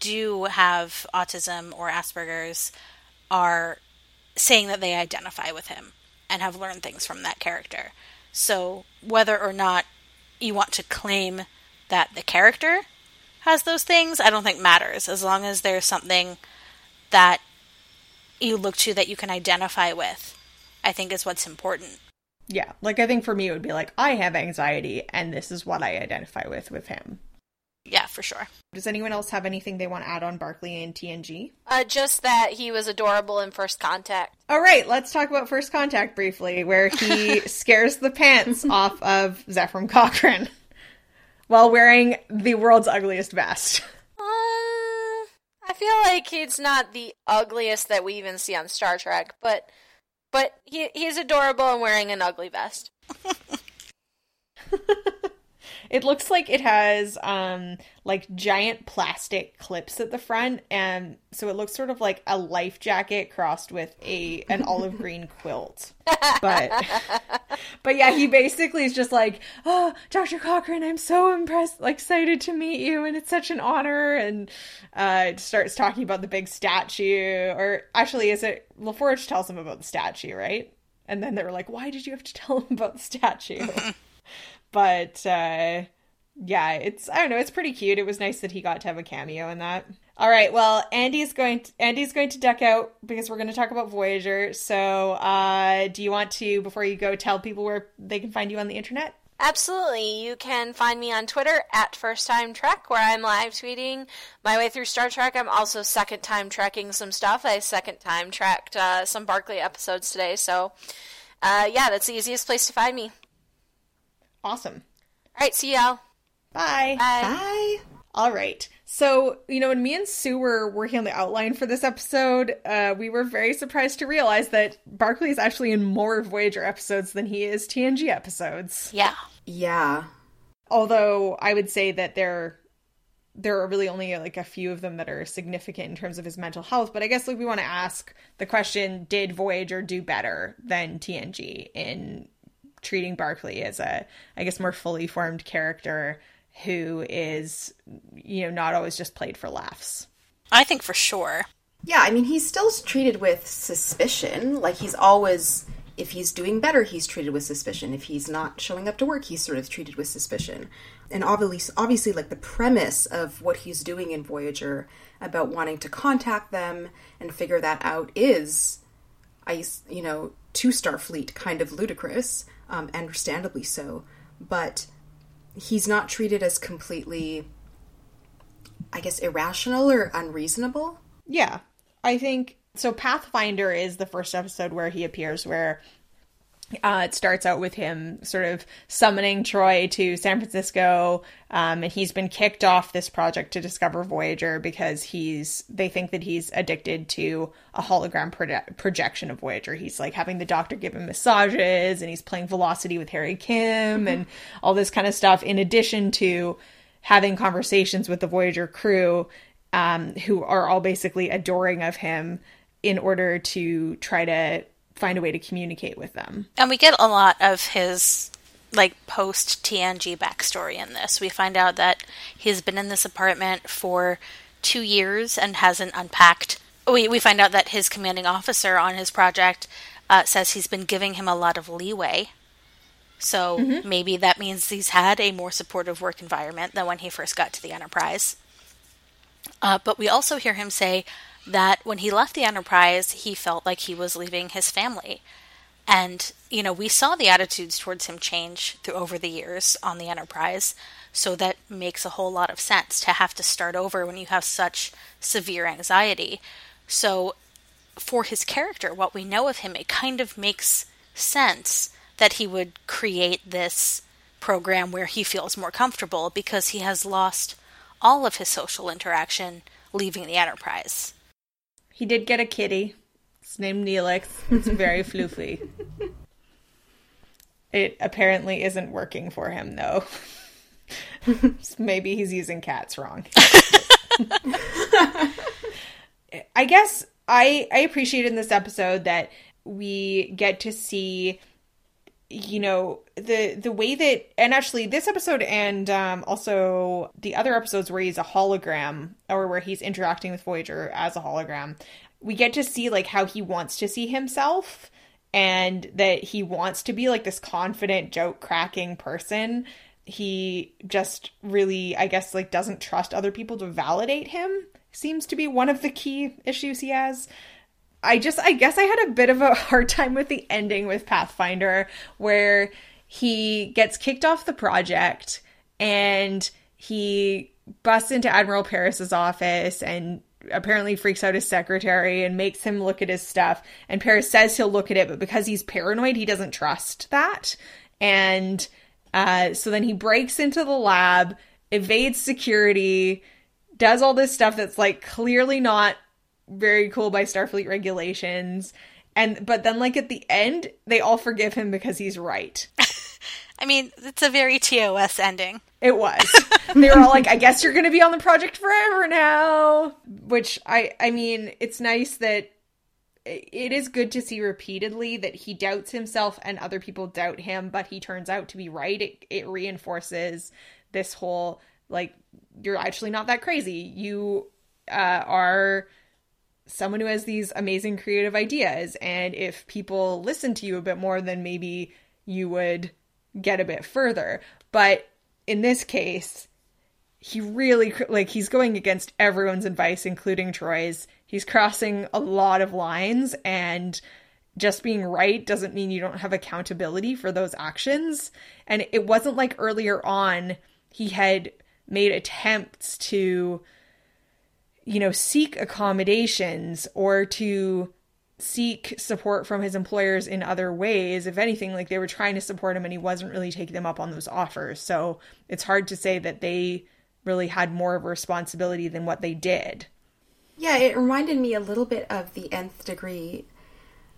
do have autism or asperger's are saying that they identify with him and have learned things from that character so whether or not you want to claim that the character has those things, I don't think matters as long as there's something that you look to that you can identify with. I think is what's important. Yeah, like I think for me it would be like I have anxiety and this is what I identify with with him. Yeah, for sure. Does anyone else have anything they want to add on Barclay and TNG? Uh, just that he was adorable in First Contact. All right, let's talk about First Contact briefly, where he scares the pants off of Zefram Cochrane while wearing the world's ugliest vest. Uh, I feel like it's not the ugliest that we even see on Star Trek, but but he he's adorable and wearing an ugly vest. It looks like it has um like giant plastic clips at the front and so it looks sort of like a life jacket crossed with a an olive green quilt. But but yeah, he basically is just like, "Oh, Dr. Cochrane, I'm so impressed, like excited to meet you and it's such an honor." And uh it starts talking about the big statue or actually is it LaForge tells him about the statue, right? And then they were like, "Why did you have to tell him about the statue?" but uh yeah it's i don't know it's pretty cute it was nice that he got to have a cameo in that All right. Well, Andy's going. To, Andy's going to duck out because we're going to talk about Voyager. So, uh, do you want to, before you go, tell people where they can find you on the internet? Absolutely. You can find me on Twitter at First Time Trek, where I'm live tweeting my way through Star Trek. I'm also second time trekking some stuff. I second time tracked uh, some Barclay episodes today. So, uh, yeah, that's the easiest place to find me. Awesome. All right. See y'all. Bye. Bye. Bye. All right. So, you know, when me and Sue were working on the outline for this episode, uh, we were very surprised to realize that Barclay is actually in more Voyager episodes than he is TNG episodes. Yeah. Yeah. Although I would say that there there are really only like a few of them that are significant in terms of his mental health. But I guess like we want to ask the question: Did Voyager do better than TNG in treating Barclay as a, I guess, more fully formed character who is, you know, not always just played for laughs? I think for sure. Yeah, I mean, he's still treated with suspicion. Like, he's always, if he's doing better, he's treated with suspicion. If he's not showing up to work, he's sort of treated with suspicion. And obviously, obviously, like the premise of what he's doing in Voyager about wanting to contact them and figure that out is, I, you know, to Starfleet kind of ludicrous, um, understandably so. But he's not treated as completely, I guess, irrational or unreasonable. Yeah. I think so. Pathfinder is the first episode where he appears, where uh, it starts out with him sort of summoning Troi to San Francisco, um, and he's been kicked off this project to discover Voyager because he's they think that he's addicted to a hologram proje- projection of Voyager. He's like having the doctor give him massages, and he's playing Velocity with Harry Kim, and all this kind of stuff. In addition to having conversations with the Voyager crew, um, who are all basically adoring of him in order to try to find a way to communicate with them. And we get a lot of his like post TNG backstory in this. We find out that he's been in this apartment for two years and hasn't unpacked. We we find out that his commanding officer on his project uh, says he's been giving him a lot of leeway. So Mm-hmm. maybe that means he's had a more supportive work environment than when he first got to the Enterprise. Uh, but we also hear him say that when he left the Enterprise, he felt like he was leaving his family. And, you know, we saw the attitudes towards him change through over the years on the Enterprise. So that makes a whole lot of sense to have to start over when you have such severe anxiety. So, for his character, what we know of him, it kind of makes sense that he would create this program where he feels more comfortable because he has lost all of his social interaction leaving the Enterprise. He did get a kitty. It's named Neelix. It's very floofy. It apparently isn't working for him though. Maybe he's using cats wrong. I guess I I appreciate in this episode that we get to see you know the the way that and actually this episode and um also the other episodes where he's a hologram or where he's interacting with Voyager as a hologram we get to see like how he wants to see himself and that he wants to be like this confident joke cracking person. He just really i guess like doesn't trust other people to validate him seems to be one of the key issues he has I just I guess I had a bit of a hard time with the ending with Pathfinder where he gets kicked off the project and he busts into Admiral Paris's office and apparently freaks out his secretary and makes him look at his stuff. And Paris says he'll look at it but because he's paranoid he doesn't trust that. And uh, so then he breaks into the lab evades security does all this stuff that's like clearly not very cool by Starfleet regulations. And but then like at the end, they all forgive him because he's right. I mean, it's a very TOS ending. It was. they were all like, I guess you're gonna be on the project forever now. Which I I mean, it's nice that it is good to see repeatedly that he doubts himself and other people doubt him, but he turns out to be right. It it reinforces this whole like you're actually not that crazy. You uh, are someone who has these amazing creative ideas and if people listen to you a bit more then maybe you would get a bit further but in this case he really like he's going against everyone's advice including Troi's. He's crossing a lot of lines and just being right doesn't mean you don't have accountability for those actions. And it wasn't like earlier on he had made attempts to you know seek accommodations or to seek support from his employers in other ways. If anything, like they were trying to support him and he wasn't really taking them up on those offers. So it's hard to say that they really had more of a responsibility than what they did. Yeah, it reminded me a little bit of the nth degree.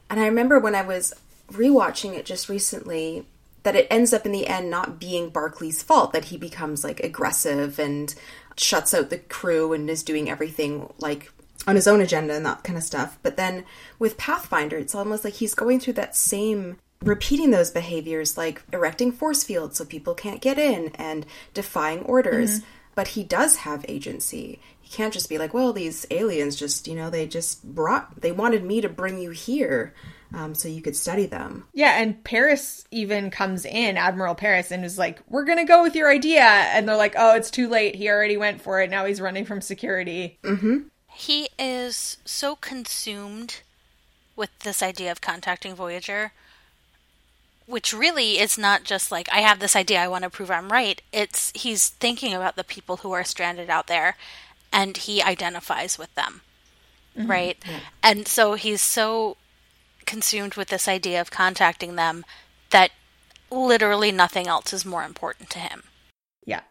And I remember when I was rewatching it just recently that it ends up in the end not being Barclay's fault that he becomes like aggressive and shuts out the crew and is doing everything like on his own agenda and that kind of stuff. But then with Pathfinder, it's almost like he's going through that same repeating those behaviors like erecting force fields so people can't get in and defying orders. Mm-hmm. But he does have agency. He can't just be like, well, these aliens just, you know, they just brought, they wanted me to bring you here um, so you could study them. Yeah, and Paris even comes in, Admiral Paris, and is like, "We're gonna go with your idea," and they're like, "Oh, it's too late. He already went for it. Now he's running from security." Mm-hmm. He is so consumed with this idea of contacting Voyager, which really is not just like I have this idea, I want to prove I'm right. It's he's thinking about the people who are stranded out there, and he identifies with them, mm-hmm. right? Yeah. And so he's so consumed with this idea of contacting them that literally nothing else is more important to him. Yeah.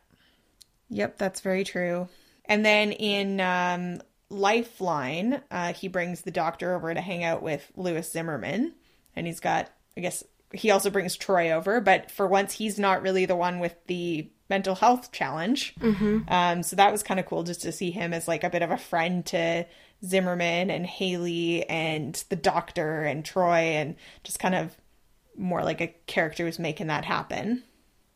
Yep, that's very true. And then in um, Lifeline, uh, he brings the doctor over to hang out with Lewis Zimmerman. And he's got, I guess, he also brings Troi over, but for once, he's not really the one with the mental health challenge. Mm-hmm. Um, so that was kind of cool just to see him as like a bit of a friend to Zimmerman and Haley and the doctor and Troi and just kind of more like a character who's making that happen.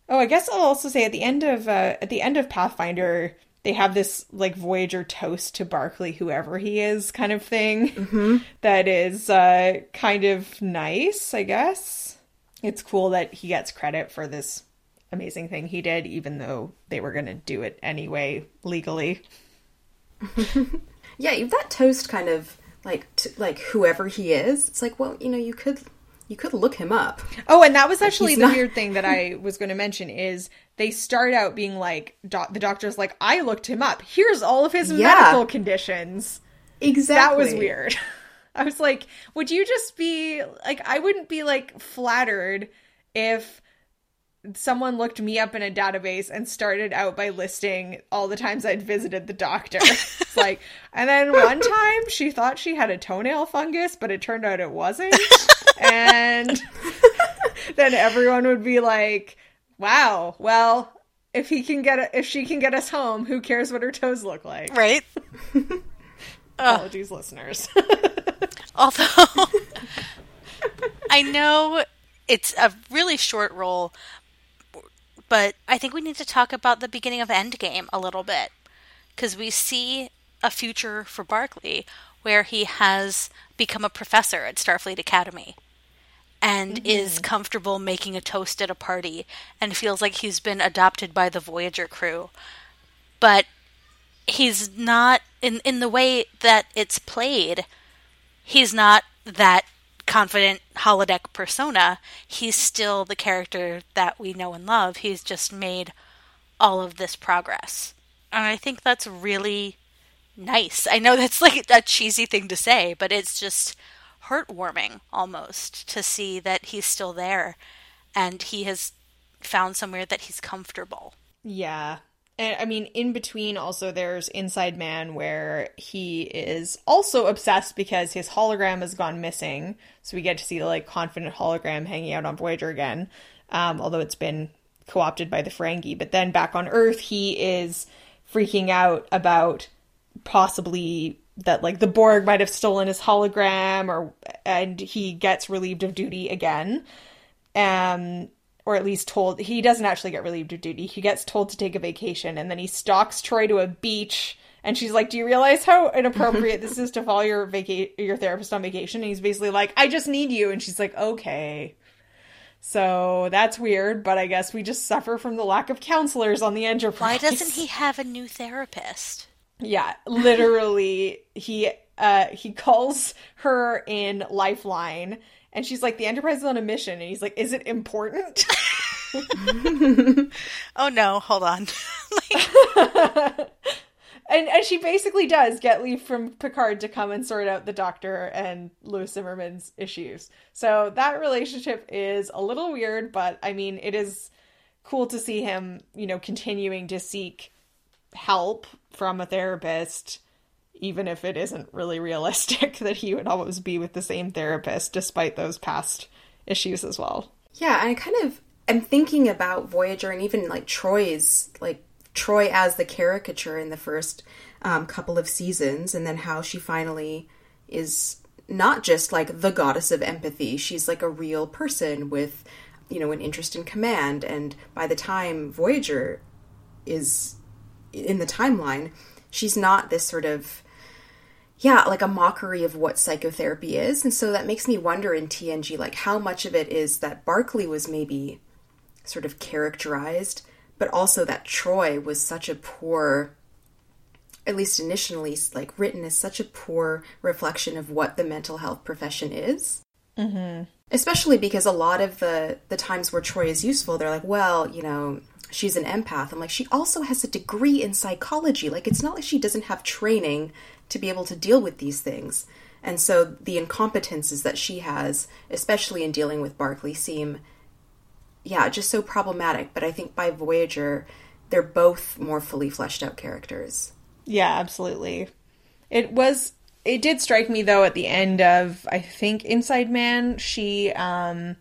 Oh, I guess I'll also say at the end of uh, at the end of Pathfinder, they have this like Voyager toast to Barclay, whoever he is, kind of thing. Mm-hmm. That is uh, kind of nice, I guess. It's cool that he gets credit for this amazing thing he did, even though they were going to do it anyway legally. yeah, that toast kind of like t- like whoever he is. It's like, well, you know, you could you could look him up. Oh, and that was actually the not... weird thing that I was going to mention is they start out being like the doctor's like I looked him up. Here's all of his yeah. medical conditions. Exactly. That was weird. I was like, would you just be like I wouldn't be like flattered if someone looked me up in a database and started out by listing all the times I'd visited the doctor. it's like, and then one time she thought she had a toenail fungus, but it turned out it wasn't. and then everyone would be like, wow, well, if he can get if she can get us home, who cares what her toes look like? Right. Apologies, listeners. Although I know it's a really short role, but I think we need to talk about the beginning of Endgame a little bit because we see a future for Barclay where he has become a professor at Starfleet Academy and mm-hmm. is comfortable making a toast at a party and feels like he's been adopted by the Voyager crew. But he's not in in the way that it's played. He's not that confident holodeck persona, he's still the character that we know and love. He's just made all of this progress. And I think that's really nice. I know that's like a cheesy thing to say, but it's just heartwarming almost to see that he's still there and he has found somewhere that he's comfortable. Yeah. And I mean, in between, also there's Inside Man, where he is also obsessed because his hologram has gone missing. So we get to see the like confident hologram hanging out on Voyager again, um, although it's been co-opted by the Ferengi. But then back on Earth, he is freaking out about possibly that like the Borg might have stolen his hologram, or and he gets relieved of duty again. Um, or at least told he doesn't actually get relieved of duty. He gets told to take a vacation and then he stalks Troi to a beach and she's like, "Do you realize how inappropriate this is to follow your vaca- your therapist on vacation?" And he's basically like, "I just need you." And she's like, "Okay." So that's weird, but I guess we just suffer from the lack of counselors on the Enterprise. Why doesn't he have a new therapist? Yeah, literally, he uh he calls her in Lifeline, and she's like, "The Enterprise is on a mission," and he's like, "Is it important?" oh no, hold on. like... and and she basically does get leave from Picard to come and sort out the Doctor and Lewis Zimmerman's issues. So that relationship is a little weird, but I mean, it is cool to see him, you know, continuing to seek help from a therapist even if it isn't really realistic that he would always be with the same therapist despite those past issues as well. Yeah, I kind of am thinking about Voyager and even like Troi's like Troy as the caricature in the first um, couple of seasons, and then how she finally is not just like the goddess of empathy. She's like a real person with, you know, an interest in command. And by the time Voyager is in the timeline, she's not this sort of yeah, like a mockery of what psychotherapy is. And so that makes me wonder in TNG, like how much of it is that Barclay was maybe sort of characterized, but also that Troi was such a poor, at least initially, like written as such a poor reflection of what the mental health profession is. Mm-hmm. Especially because a lot of the the times where Troi is useful, they're like, well, you know, she's an empath. I'm like, she also has a degree in psychology. Like, it's not like she doesn't have training to be able to deal with these things. And so the incompetences that she has, especially in dealing with Barclay, seem, yeah, just so problematic. But I think by Voyager, they're both more fully fleshed out characters. Yeah, absolutely. It was. It did strike me though at the end of I think Inside Man, she um,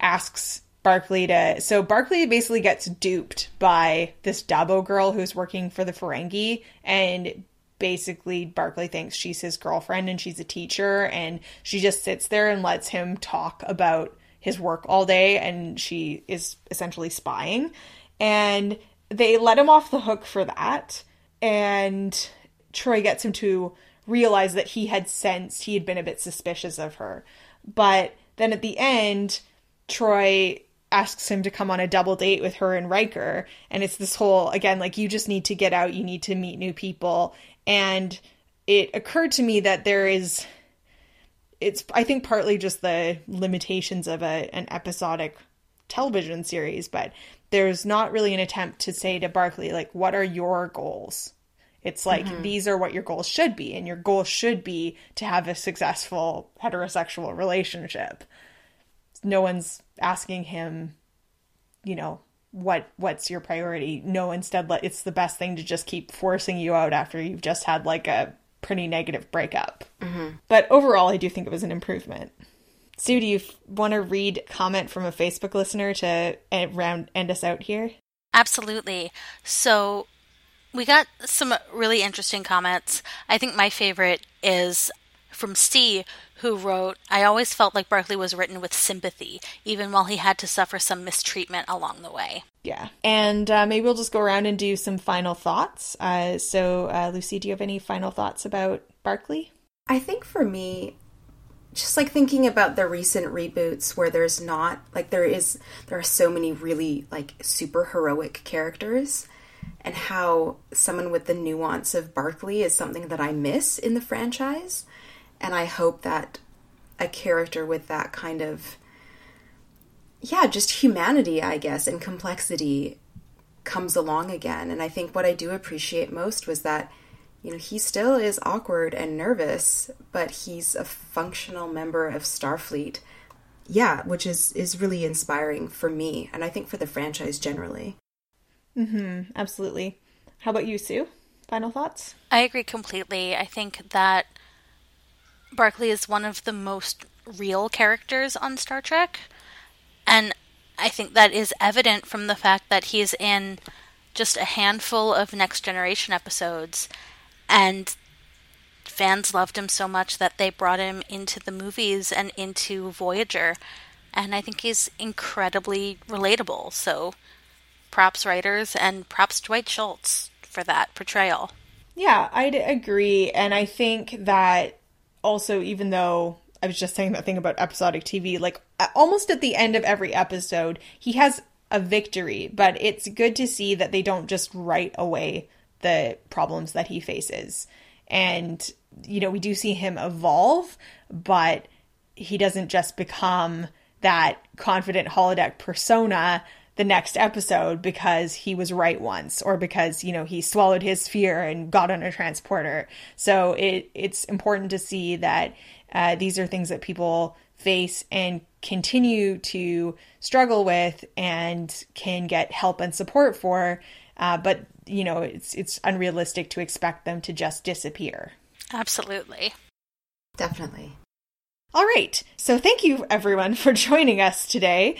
asks Barclay to. So Barclay basically gets duped by this Dabo girl who's working for the Ferengi, and basically Barclay thinks she's his girlfriend and she's a teacher and she just sits there and lets him talk about his work all day and she is essentially spying and they let him off the hook for that and Troi gets him to realize that he had sensed he had been a bit suspicious of her but then at the end Troi asks him to come on a double date with her and Riker. And it's this whole, again, like, you just need to get out, you need to meet new people. And it occurred to me that there is, it's, I think, partly just the limitations of a, an episodic television series, but there's not really an attempt to say to Barclay, like, what are your goals? It's like mm-hmm. these are what your goals should be, and your goal should be to have a successful heterosexual relationship. No one's asking him, you know, what what's your priority? No instead let it's the best thing to just keep forcing you out after you've just had like a pretty negative breakup. Mm-hmm. but overall i do think it was an improvement. Sue do you f- want to read comment from a facebook listener to end, round end us out here? Absolutely. So we got some really interesting comments. I think my favorite is from Steve, who wrote, I always felt like Barclay was written with sympathy, even while he had to suffer some mistreatment along the way. Yeah. And uh, maybe we'll just go around and do some final thoughts. Uh, so, uh, Lucy, do you have any final thoughts about Barclay? I think for me, just like thinking about the recent reboots where there's not like there is there are so many really like super heroic characters and how someone with the nuance of Barclay is something that I miss in the franchise. And I hope that a character with that kind of, yeah, just humanity, I guess, and complexity comes along again. And I think what I do appreciate most was that, you know, he still is awkward and nervous, but he's a functional member of Starfleet. Yeah, which is is really inspiring for me and I think for the franchise generally. Mhm, absolutely. How about you, Sue? Final thoughts? I agree completely. I think that Barclay is one of the most real characters on Star Trek. And I think that is evident from the fact that he's in just a handful of Next Generation episodes. And fans loved him so much that they brought him into the movies and into Voyager. And I think he's incredibly relatable. So props writers and props Dwight Schultz for that portrayal. Yeah, I'd agree. And I think that also, even though I was just saying that thing about episodic TV. Like almost at the end of every episode, he has a victory, but it's good to see that they don't just write away the problems that he faces. And, you know, we do see him evolve, but he doesn't just become that confident holodeck persona the next episode because he was right once or because you know he swallowed his fear and got on a transporter. So it it's important to see that uh, these are things that people face and continue to struggle with and can get help and support for uh, but you know it's it's unrealistic to expect them to just disappear. Absolutely. Definitely all right. So thank you everyone for joining us today.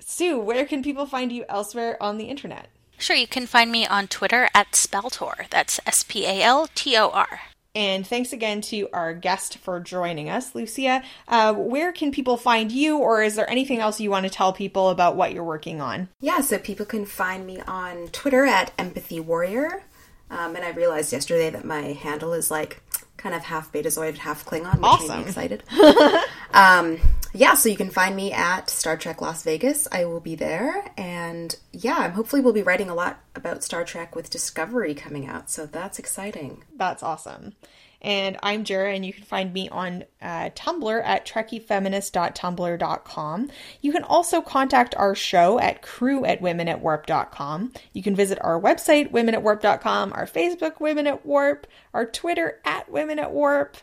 Sue, where can people find you elsewhere on the internet? Sure, you can find me on Twitter at Spaltor. That's S P A L T O R. And thanks again to our guest for joining us, Lucia. Uh, where can people find you, or is there anything else you want to tell people about what you're working on? Yeah, so people can find me on Twitter at Empathy Warrior. Um, and I realized yesterday that my handle is like kind of half Betazoid, half Klingon, which awesome. excited. um, yeah, so you can find me at Star Trek Las Vegas. I will be there, and yeah, I'm hopefully we'll be writing a lot about Star Trek with Discovery coming out. So that's exciting. That's awesome. And I'm Jarrah, and you can find me on uh, Tumblr at trekkiefeminist.tumblr.com. You can also contact our show at crew at womenatwarp.com. You can visit our website, womenatwarp.com, our Facebook, Women at Warp, our Twitter at Women at Warp,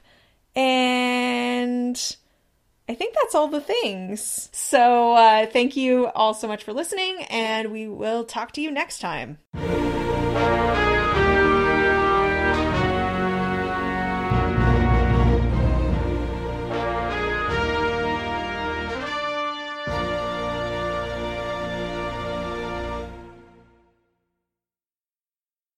and I think that's all the things. So uh, thank you all so much for listening, and we will talk to you next time.